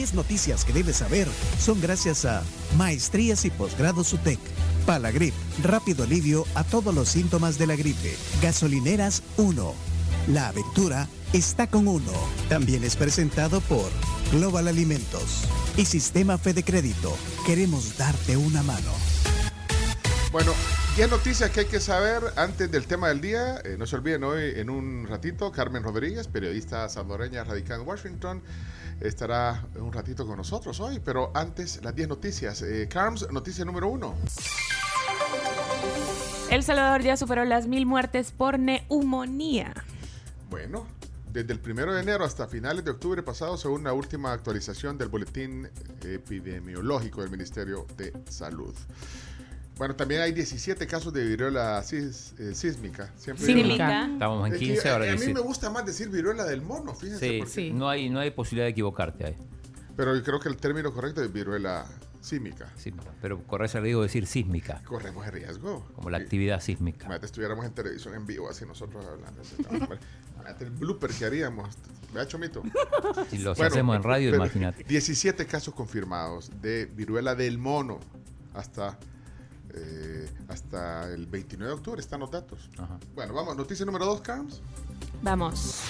10 noticias que debes saber son gracias a Maestrías y Posgrados UTEC. Palagrip, rápido alivio a todos los síntomas de la gripe. Gasolineras 1. La aventura está con uno. También es presentado por Global Alimentos y Sistema Fede Crédito. Queremos darte una mano. Bueno, 10 noticias que hay que saber antes del tema del día. Eh, no se olviden hoy en un ratito, Carmen Rodríguez, periodista salvadoreña radicada en Washington, estará un ratito con nosotros hoy. Pero antes, las 10 noticias. Eh, Carms, noticia número uno. El Salvador ya superó las mil muertes por neumonía. Bueno, desde el primero de enero hasta finales de octubre pasado, según la última actualización del boletín epidemiológico del Ministerio de Salud. Bueno, también hay 17 casos de viruela eh, sísmica. Siempre Sísmica. Estábamos en Es que 15, a, ahora a mí 17. me gusta más decir viruela del mono, fíjense. Sí, porque- Sí. No, hay, no hay posibilidad de equivocarte ahí. Pero yo creo que el término correcto es viruela sísmica. Sí, pero correcto le digo decir sísmica, Corremos el riesgo. como la actividad sísmica. Imagínate, estuviéramos en televisión en vivo, así nosotros hablando. Imagínate el blooper que haríamos. ¿Me ha hecho mito? Si los Bueno, hacemos en radio, pero imagínate. 17 casos confirmados de viruela del mono hasta, eh, hasta el 29 de octubre. Están los datos. Ajá. Bueno, vamos. Noticia número 2, Carms. Vamos.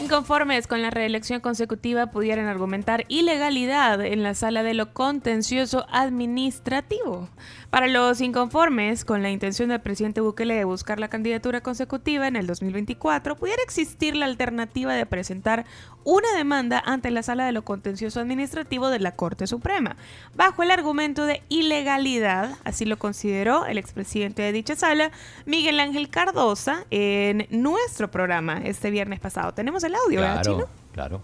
Inconformes con la reelección consecutiva pudieran argumentar ilegalidad en la sala de lo contencioso administrativo. Para los inconformes con la intención del presidente Bukele de buscar la candidatura consecutiva en el 2024, pudiera existir la alternativa de presentar una demanda ante la sala de lo contencioso administrativo de la Corte Suprema, bajo el argumento de ilegalidad, así lo consideró el expresidente de dicha sala, Miguel Ángel Cardosa, en nuestro programa este viernes pasado. Tenemos el audio, ¿verdad, Chino? claro.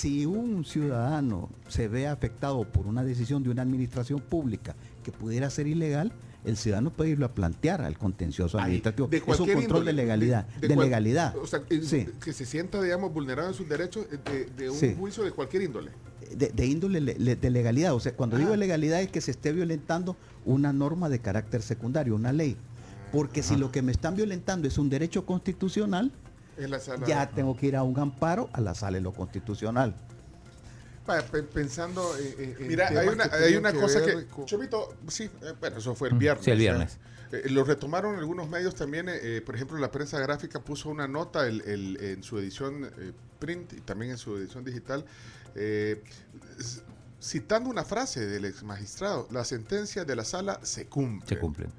Si un ciudadano se ve afectado por una decisión de una administración pública que pudiera ser ilegal, el ciudadano puede irlo a plantear al contencioso administrativo. De es un control índole, de legalidad. De, cual- legalidad. O sea, eh, Sí. que se sienta, digamos, vulnerado en sus derechos eh, de, de un Sí. juicio de cualquier índole. De, de índole le- le- de legalidad. O sea, cuando digo legalidad es que se esté violentando una norma de carácter secundario, una ley. Porque si lo que me están violentando es un derecho constitucional, En la sala. ya tengo que ir a un amparo a la sala de lo constitucional. Pensando en, en Mira, temas hay una, que hay una cosa ver que. con- Chomito, sí, eh, bueno, eso fue el viernes. sí, el ¿eh? viernes. Eh, lo retomaron algunos medios también, eh, eh, por ejemplo, la prensa gráfica puso una nota el- el- en su edición eh, print y también en su edición digital, eh, citando una frase del ex magistrado: la sentencia de la sala se cumple. Se cumplen.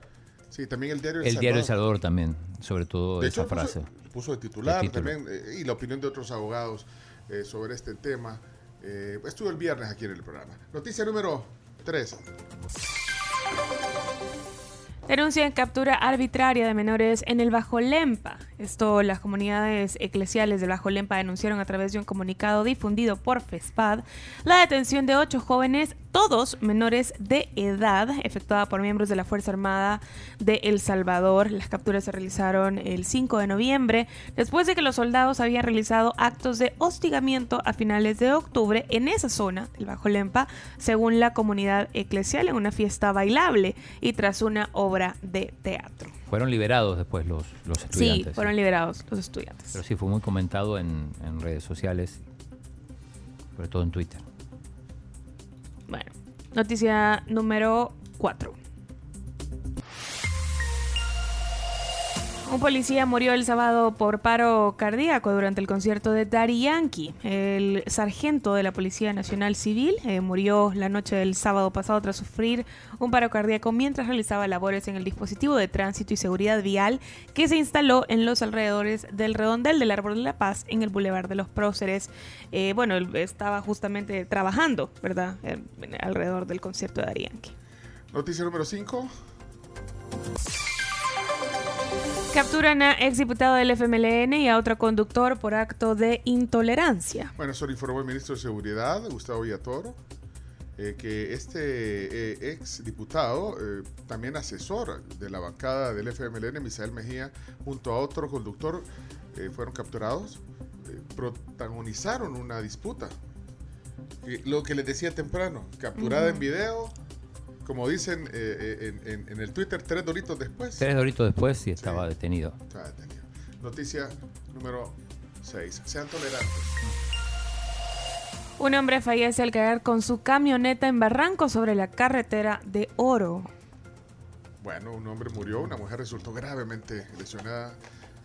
Sí, también el diario El diario El Salvador también, sobre todo de esa hecho, frase. Puso, de titular De título. también eh, y la opinión de otros abogados eh, sobre este tema. Eh, estuvo el viernes aquí en el programa. Noticia número 3. Denuncian captura arbitraria de menores en el Bajo Lempa. Esto las comunidades eclesiales del Bajo Lempa denunciaron a través de un comunicado difundido por FESPAD la detención de ocho jóvenes, todos menores de edad, efectuada por miembros de la Fuerza Armada de El Salvador. Las capturas se realizaron el 5 de noviembre, después de que los soldados habían realizado actos de hostigamiento a finales de octubre en esa zona del Bajo Lempa, según la comunidad eclesial, en una fiesta bailable y tras una obra de teatro. Fueron liberados después los, los Sí, estudiantes. fueron liberados los estudiantes. Pero sí fue muy comentado en, en redes sociales, sobre todo en Twitter. Bueno, noticia número 4. Un policía murió el sábado por paro cardíaco durante el concierto de Daddy Yankee. El sargento de la Policía Nacional Civil eh, murió la noche del sábado pasado tras sufrir un paro cardíaco mientras realizaba labores en el dispositivo de tránsito y seguridad vial que se instaló en los alrededores del redondel del Árbol de la Paz en el Boulevard de los Próceres. Eh, bueno, estaba justamente trabajando, ¿verdad? Eh, alrededor del concierto de Daddy Yankee. Noticia número 5. Capturan a exdiputado del FMLN y a otro conductor por acto de intolerancia. Bueno, eso lo informó el ministro de Seguridad, Gustavo Villatoro, eh, que este eh, ex diputado, eh, también asesor de la bancada del FMLN, Misael Mejía, junto a otro conductor, eh, fueron capturados, protagonizaron una disputa. Lo que les decía temprano, capturada en video, como dicen eh, eh, en, en- en el Twitter, tres doritos después. Tres doritos después sí estaba Sí. detenido. Está detenido. Noticia número 6. Sean tolerantes. Un hombre fallece al caer con su camioneta en barranco sobre la carretera de Oro. Bueno, un hombre murió, una mujer resultó gravemente lesionada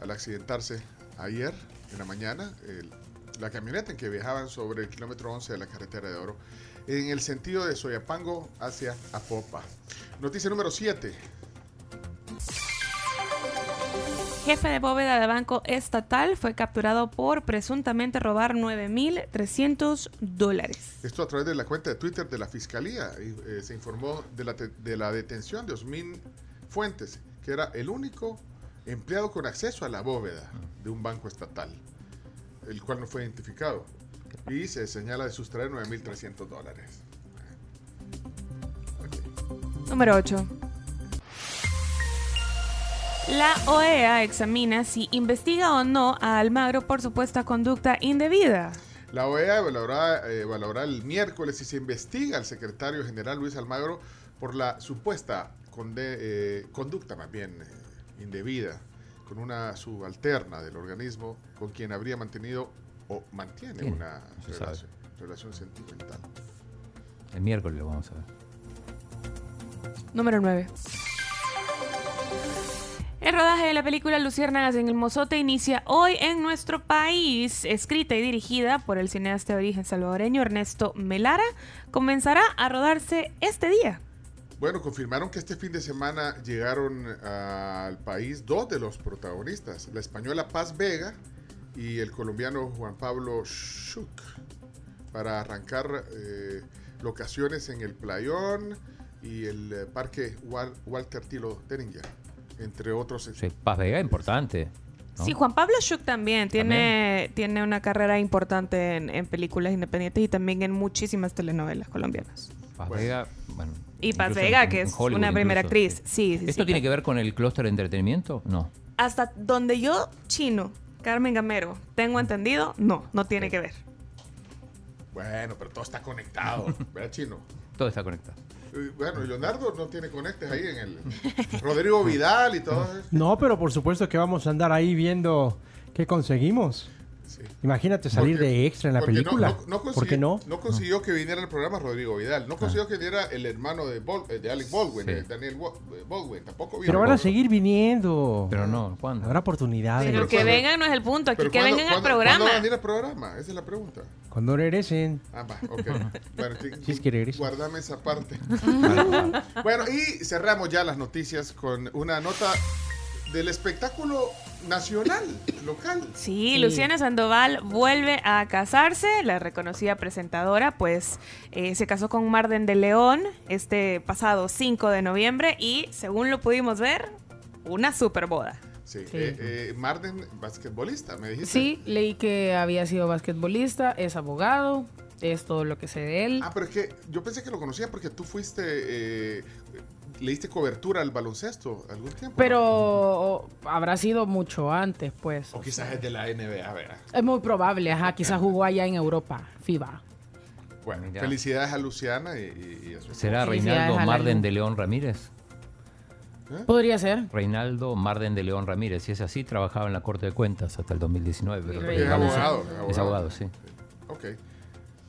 al accidentarse ayer en la mañana. el- la camioneta en que viajaban sobre el kilómetro 11 de la carretera de Oro, en el sentido de Soyapango hacia Apopa. Noticia número 7. Jefe de bóveda de banco estatal fue capturado por presuntamente robar 9.300 dólares. Esto a través de la cuenta de Twitter de la Fiscalía. eh, se informó de la, de la detención de Osmin Fuentes, que era el único empleado con acceso a la bóveda de un banco estatal, el cual no fue identificado. Y se señala de sustraer 9.300 dólares. Número 8. La OEA examina si investiga o no a Almagro por supuesta conducta indebida. La OEA evaluará, eh, evaluará el miércoles si se investiga al secretario general Luis Almagro por la supuesta conde- eh, conducta, más bien eh, indebida, con una subalterna del organismo con quien habría mantenido o mantiene Tiene, una no se relación, relación sentimental. El miércoles lo vamos a ver. Número 9. El rodaje de la película Luciérnagas en el Mozote inicia hoy en nuestro país. Escrita y dirigida por el cineasta de origen salvadoreño Ernesto Melara, comenzará a rodarse este día. Bueno, confirmaron que este fin de semana llegaron al país dos de los protagonistas, la española Paz Vega y el colombiano Juan Pablo Schuch, para arrancar eh, locaciones en el Playón y el eh, Parque Wal- Walter Tilo Denninger, entre otros. Sí, Paz Vega, importante. ¿no? Sí, Juan Pablo Schuch también tiene, tiene una carrera importante en, en películas independientes y también en muchísimas telenovelas colombianas. Paz Bueno. Vega, bueno. Y Paz incluso Vega, en- que es Hollywood una primera incluso, actriz. Sí, sí, ¿Esto sí. tiene que ver con el clúster de entretenimiento? No. Hasta donde yo, chino, Carmen Gamero, tengo entendido, no, no tiene que ver. Bueno, pero todo está conectado, ¿verdad, Chino? Todo está conectado. Bueno, Leonardo no tiene conectes ahí en el... Rodrigo Vidal y todo eso. No, pero por supuesto que vamos a andar ahí viendo qué conseguimos. Sí. Imagínate salir Porque- de extra en la porque no- película. No, no ¿Por consiguió, qué no? no consiguió que viniera al programa Rodrigo Vidal. No consiguió que viniera el hermano de, Bol- eh, de Alec Baldwin, Sí. eh, Daniel eh, Baldwin. Tampoco vino. Pero van a seguir viniendo. Pero no, ¿cuándo? Habrá oportunidades. Pero que cuando- vengan no es el punto, aquí que ¿cuándo- vengan al programa. ¿Cuándo van a venir al programa? Esa es la pregunta. Cuando regresen. Ah, va, ok. Bueno, Si es que regresa. Guardame esa parte. bueno, y cerramos ya las noticias con una nota del espectáculo nacional, local. Sí, Sí. Luciana Sandoval vuelve a casarse. La reconocida presentadora, pues, eh, se casó con Marden de León este pasado 5 de noviembre y, según lo pudimos ver, una super boda. Sí, Sí. eh, eh, Marden, basquetbolista, me dijiste. Sí, leí que había sido basquetbolista, es abogado, es todo lo que sé de él. Ah, pero es que yo pensé que lo conocía porque tú fuiste, eh, le diste cobertura al baloncesto algún tiempo. ¿no? Pero habrá sido mucho antes, pues. O quizás es de la NBA, ¿verdad? Es muy probable, ajá, quizás jugó allá en Europa, FIBA. Bueno, felicidades a Luciana y, y- y a su ¿Será Reinaldo Marden de León Ramírez? Podría ser. Reinaldo Marden de León Ramírez. Si es así, trabajaba en la Corte de Cuentas hasta el 2019. pero Y Es abogado, Es abogado, sí. Ok.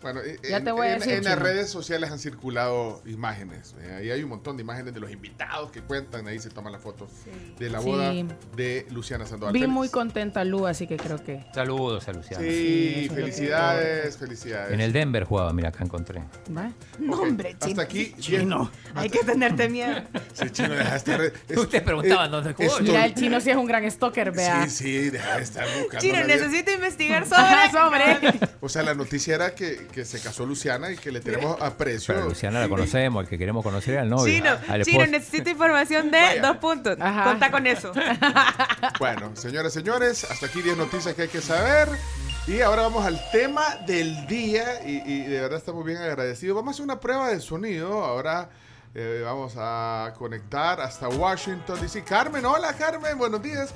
Bueno, eh, Ya en, te voy a decir, en las Chino. redes sociales han circulado imágenes. eh, ahí hay un montón de imágenes de los invitados que cuentan. Ahí se toman la foto de la Sí. boda de Luciana Sandoval. Vi muy contenta a Lu, así que creo que. Saludos a Luciano. Sí, felicidades, felicidades. En el Denver jugaba, mira, acá encontré. ¿va? Ok, Hasta aquí. Chino, hay que tenerte miedo. Sí, chino, deja de estar. es- Ustedes preguntaban eh, dónde jugó. estoy- Mira, el chino sí es un gran stalker, vea. Sí, sí, deja de estar buscando. Chino, vida. necesito investigar Ajá, sobre. sobre. O sea, la noticia era que, que se casó Luciana y que le tenemos aprecio. Pero Luciana la conocemos, el que queremos conocer el novio. Chino, Al Chino, necesito información de Vaya. dos puntos. Ajá. Conta con eso. Bueno, señoras y señores, hasta aquí 10 noticias que hay que saber. Y ahora vamos al tema del día. Y, y de verdad estamos bien agradecidos. Vamos a hacer una prueba de sonido. Ahora eh, vamos a conectar hasta Washington DC. Carmen, hola Carmen, buenos días.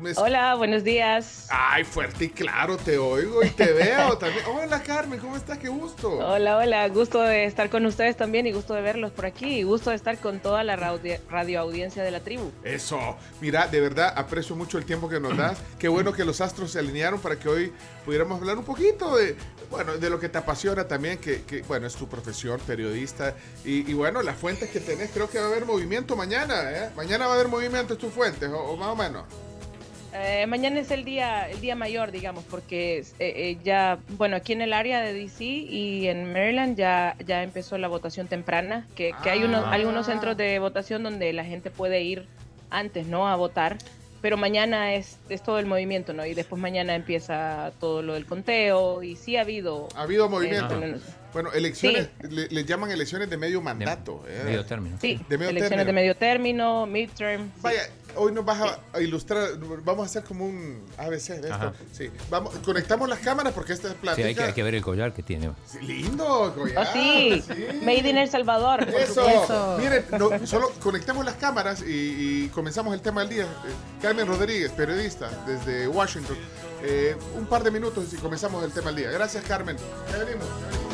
Me- Hola, buenos días. Ay, fuerte y claro, te oigo y te veo también. Hola, Carmen, ¿cómo estás? Qué gusto. Hola, hola, gusto de estar con ustedes también y gusto de verlos por aquí y gusto de estar con toda la radio, radioaudiencia de la tribu. Eso. Mira, de verdad aprecio mucho el tiempo que nos das. Qué bueno que los astros se alinearon para que hoy pudiéramos hablar un poquito de, bueno, de lo que te apasiona también, que, que, bueno, es tu profesión, periodista. Y, y, bueno, las fuentes que tenés, creo que va a haber movimiento mañana, ¿eh? Mañana va a haber movimiento en tus fuentes, o, o más o menos. Eh, mañana es el día, el día mayor, digamos, porque eh, eh, ya, bueno, aquí en el área de DC y en Maryland ya, ya empezó la votación temprana, que, que hay unos, Ah. algunos centros de votación donde la gente puede ir antes, ¿no? A votar. Pero mañana es, es todo el movimiento, ¿no? Y después mañana empieza todo lo del conteo y sí ha habido... Ha habido movimiento. eh, Bueno, elecciones, le, le llaman elecciones de medio mandato. De ¿eh? medio término. Sí, De medio elecciones término. de medio término, midterm. sí. Hoy nos vas a, a ilustrar, vamos a hacer como un ABC de esto. Ajá. Sí, vamos, conectamos las cámaras porque esta es Sí, plática. hay que, hay que ver el collar que tiene. Sí, lindo, collar, Ah, sí. Made in El Salvador. Eso. supuesto. Miren, no, solo conectemos las cámaras y, y comenzamos el tema del día. Eh, Carmen Rodríguez, periodista desde Washington. Eh, un par de minutos y comenzamos el tema del día. Gracias, Carmen. Ya venimos. ya venimos.